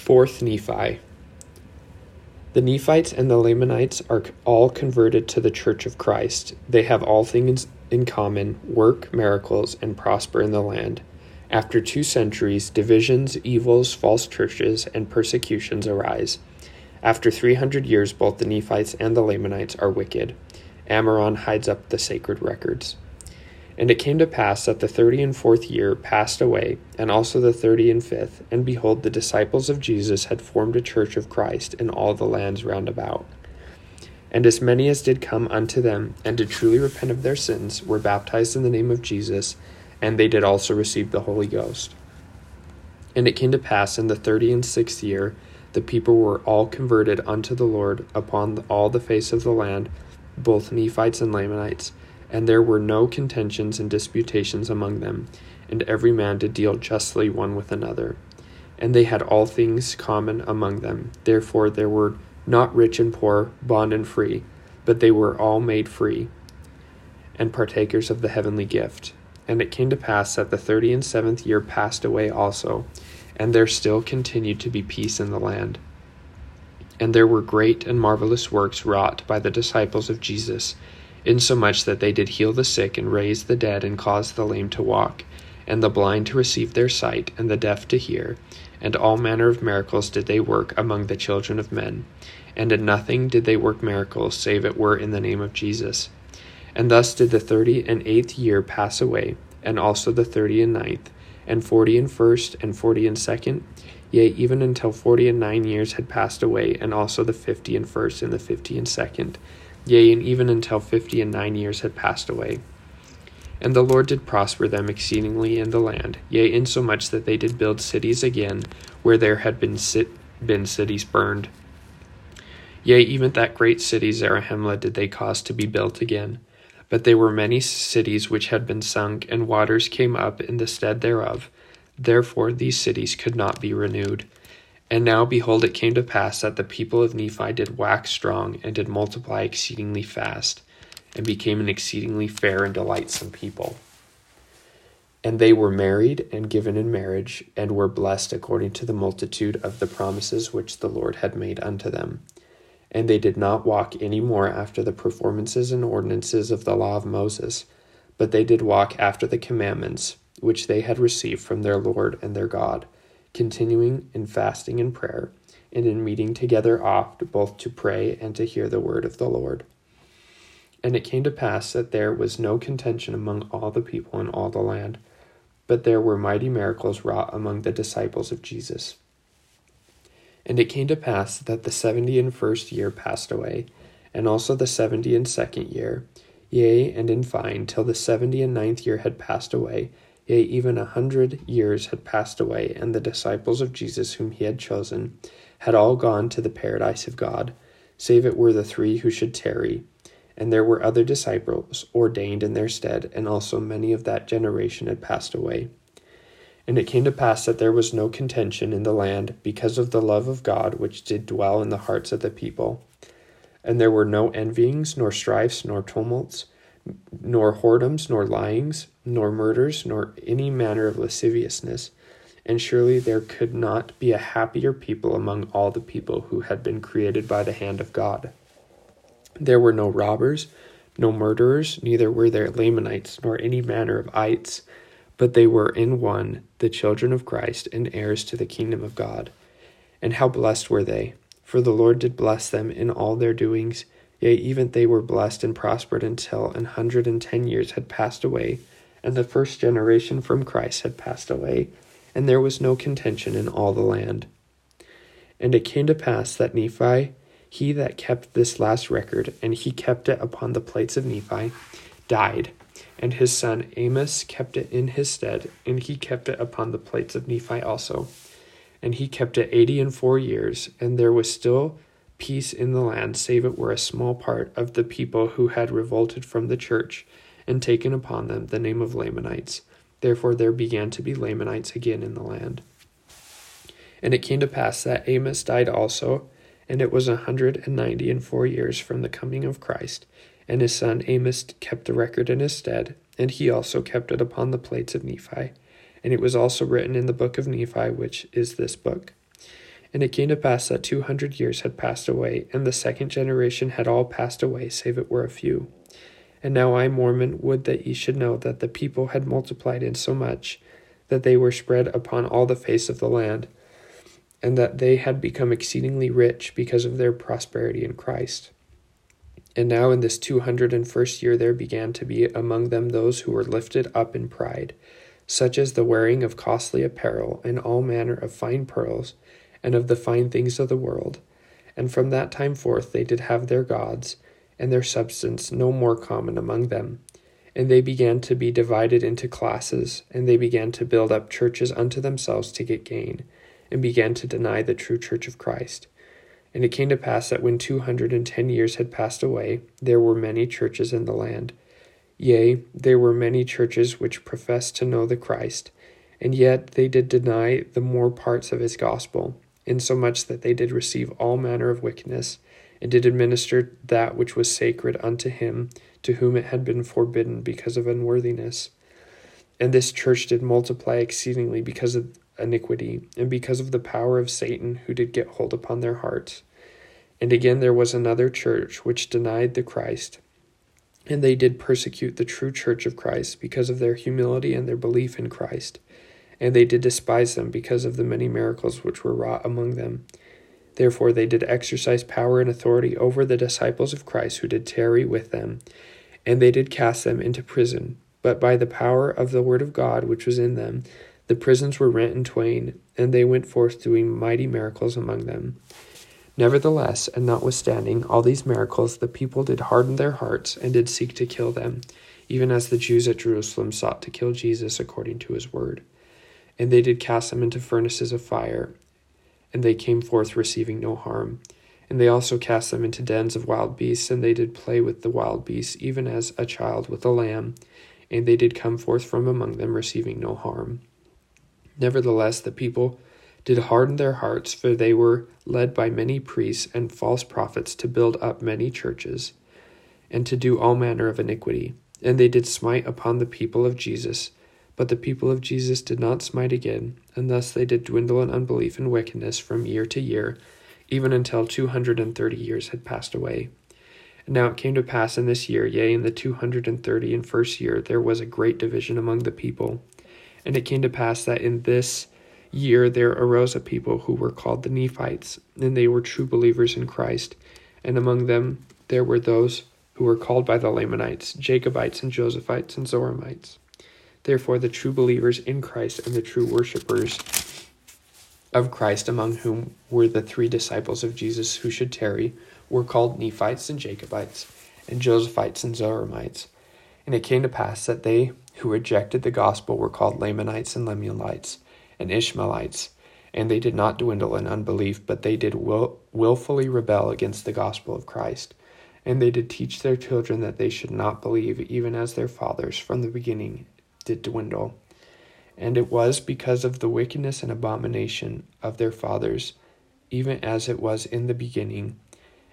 Fourth Nephi. The Nephites and the Lamanites are all converted to the Church of Christ. They have all things in common, work miracles, and prosper in the land. After two centuries, divisions, evils, false churches, and persecutions arise. After 300 years, both the Nephites and the Lamanites are wicked. Ammaron hides up the sacred records. And it came to pass that the thirty and fourth year passed away, and also the thirty and fifth, and behold, the disciples of Jesus had formed a church of Christ in all the lands round about. And as many as did come unto them, and did truly repent of their sins, were baptized in the name of Jesus, and they did also receive the Holy Ghost. And it came to pass in the thirty and sixth year, the people were all converted unto the Lord upon all the face of the land, both Nephites and Lamanites and there were no contentions and disputations among them, and every man did deal justly one with another. And they had all things common among them. Therefore there were not rich and poor, bond and free, but they were all made free, and partakers of the heavenly gift. And it came to pass that the thirty and seventh year passed away also, and there still continued to be peace in the land. And there were great and marvelous works wrought by the disciples of Jesus insomuch that they did heal the sick and raise the dead and cause the lame to walk, and the blind to receive their sight, and the deaf to hear, and all manner of miracles did they work among the children of men. And in nothing did they work miracles, save it were in the name of Jesus. And thus did the thirty and eighth year pass away, and also the thirty and ninth, and forty and first, and forty and second, yea, even until forty and nine years had passed away, and also the fifty and first, and the fifty and second yea, and even until fifty and nine years had passed away. And the Lord did prosper them exceedingly in the land, yea, insomuch that they did build cities again, where there had been, sit, been cities burned. Yea, even that great city Zarahemla did they cause to be built again. But there were many cities which had been sunk, and waters came up in the stead thereof. Therefore these cities could not be renewed. And now, behold, it came to pass that the people of Nephi did wax strong, and did multiply exceedingly fast, and became an exceedingly fair and delightsome people. And they were married and given in marriage, and were blessed according to the multitude of the promises which the Lord had made unto them. And they did not walk any more after the performances and ordinances of the law of Moses, but they did walk after the commandments which they had received from their Lord and their God continuing in fasting and prayer, and in meeting together oft, both to pray and to hear the word of the Lord. And it came to pass that there was no contention among all the people in all the land, but there were mighty miracles wrought among the disciples of Jesus. And it came to pass that the seventy and first year passed away, and also the seventy and second year, yea, and in fine, till the seventy and ninth year had passed away, Yea, even a hundred years had passed away, and the disciples of Jesus whom he had chosen had all gone to the paradise of God, save it were the three who should tarry. And there were other disciples ordained in their stead, and also many of that generation had passed away. And it came to pass that there was no contention in the land because of the love of God which did dwell in the hearts of the people. And there were no envyings, nor strifes, nor tumults nor whoredoms, nor lyings, nor murders, nor any manner of lasciviousness. And surely there could not be a happier people among all the people who had been created by the hand of God. There were no robbers, no murderers, neither were there Lamanites, nor any manner of ites, but they were in one the children of Christ and heirs to the kingdom of God. And how blessed were they! For the Lord did bless them in all their doings Yea, even they were blessed and prospered until an hundred and ten years had passed away, and the first generation from Christ had passed away, and there was no contention in all the land. And it came to pass that Nephi, he that kept this last record, and he kept it upon the plates of Nephi, died, and his son Amos kept it in his stead, and he kept it upon the plates of Nephi also. And he kept it eighty and four years, and there was still peace in the land, save it were a small part of the people who had revolted from the church and taken upon them the name of Lamanites. Therefore there began to be Lamanites again in the land. And it came to pass that Amos died also, and it was a hundred and ninety and four years from the coming of Christ. And his son Amos kept the record in his stead, and he also kept it upon the plates of Nephi. And it was also written in the book of Nephi, which is this book. And it came to pass that two hundred years had passed away, and the second generation had all passed away, save it were a few. And now I, Mormon, would that ye should know that the people had multiplied in so much that they were spread upon all the face of the land, and that they had become exceedingly rich because of their prosperity in Christ. And now in this two hundred and first year there began to be among them those who were lifted up in pride, such as the wearing of costly apparel, and all manner of fine pearls, and of the fine things of the world. And from that time forth they did have their gods, and their substance no more common among them. And they began to be divided into classes, and they began to build up churches unto themselves to get gain, and began to deny the true church of Christ. And it came to pass that when two hundred and ten years had passed away, there were many churches in the land. Yea, there were many churches which professed to know the Christ, and yet they did deny the more parts of his gospel insomuch that they did receive all manner of wickedness, and did administer that which was sacred unto him to whom it had been forbidden because of unworthiness. And this church did multiply exceedingly because of iniquity, and because of the power of Satan who did get hold upon their hearts. And again there was another church which denied the Christ, and they did persecute the true church of Christ because of their humility and their belief in Christ and they did despise them because of the many miracles which were wrought among them. Therefore they did exercise power and authority over the disciples of Christ who did tarry with them, and they did cast them into prison. But by the power of the word of God which was in them, the prisons were rent in twain, and they went forth doing mighty miracles among them. Nevertheless, and notwithstanding all these miracles, the people did harden their hearts, and did seek to kill them, even as the Jews at Jerusalem sought to kill Jesus according to his word. And they did cast them into furnaces of fire, and they came forth receiving no harm. And they also cast them into dens of wild beasts, and they did play with the wild beasts, even as a child with a lamb. And they did come forth from among them, receiving no harm. Nevertheless, the people did harden their hearts, for they were led by many priests and false prophets to build up many churches, and to do all manner of iniquity. And they did smite upon the people of Jesus but the people of Jesus did not smite again, and thus they did dwindle in unbelief and wickedness from year to year, even until two hundred and thirty years had passed away. And now it came to pass in this year, yea, in the two hundred and thirty and first year, there was a great division among the people. And it came to pass that in this year there arose a people who were called the Nephites, and they were true believers in Christ. And among them there were those who were called by the Lamanites, Jacobites, and Josephites, and Zoramites. Therefore, the true believers in Christ and the true worshippers of Christ, among whom were the three disciples of Jesus who should tarry, were called Nephites and Jacobites, and Josephites and Zoramites. And it came to pass that they who rejected the gospel were called Lamanites and Lemuelites, and Ishmaelites. And they did not dwindle in unbelief, but they did will, willfully rebel against the gospel of Christ. And they did teach their children that they should not believe, even as their fathers from the beginning did dwindle. And it was because of the wickedness and abomination of their fathers, even as it was in the beginning.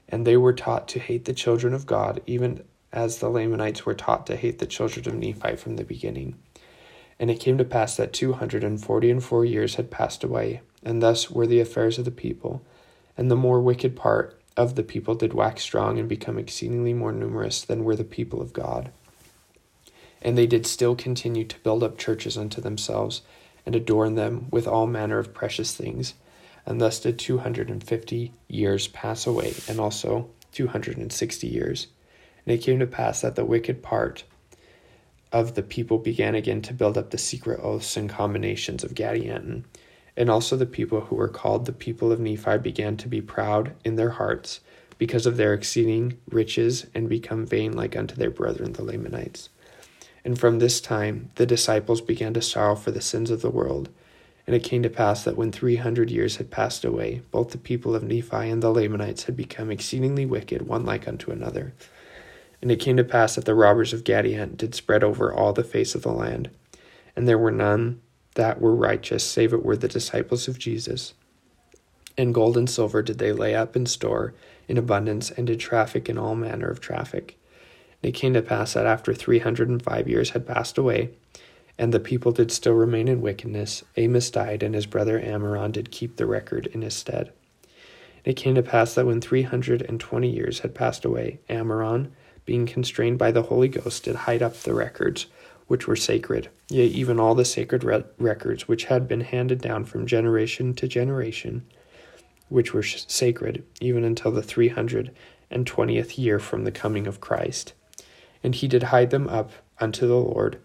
And they were taught to hate the children of God, even as the Lamanites were taught to hate the children of Nephi from the beginning. And it came to pass that two hundred and forty and four years had passed away, and thus were the affairs of the people. And the more wicked part of the people did wax strong and become exceedingly more numerous than were the people of God. And they did still continue to build up churches unto themselves, and adorn them with all manner of precious things. And thus did two hundred and fifty years pass away, and also two hundred and sixty years. And it came to pass that the wicked part of the people began again to build up the secret oaths and combinations of Gadianton. And also the people who were called the people of Nephi began to be proud in their hearts because of their exceeding riches and become vain like unto their brethren the Lamanites. And from this time the disciples began to sorrow for the sins of the world. And it came to pass that when three hundred years had passed away, both the people of Nephi and the Lamanites had become exceedingly wicked, one like unto another. And it came to pass that the robbers of Gadianton did spread over all the face of the land, and there were none that were righteous, save it were the disciples of Jesus. And gold and silver did they lay up in store in abundance, and did traffic in all manner of traffic. And it came to pass that after three hundred and five years had passed away, And the people did still remain in wickedness. Amos died, and his brother Ammaron did keep the record in his stead. It came to pass that when three hundred and twenty years had passed away, Ammaron, being constrained by the Holy Ghost, did hide up the records which were sacred, yea, even all the sacred re- records which had been handed down from generation to generation, which were sacred, even until the three hundred and twentieth year from the coming of Christ. And he did hide them up unto the Lord,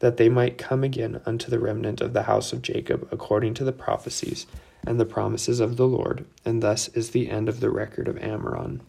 that they might come again unto the remnant of the house of Jacob, according to the prophecies and the promises of the Lord. And thus is the end of the record of Ammaron.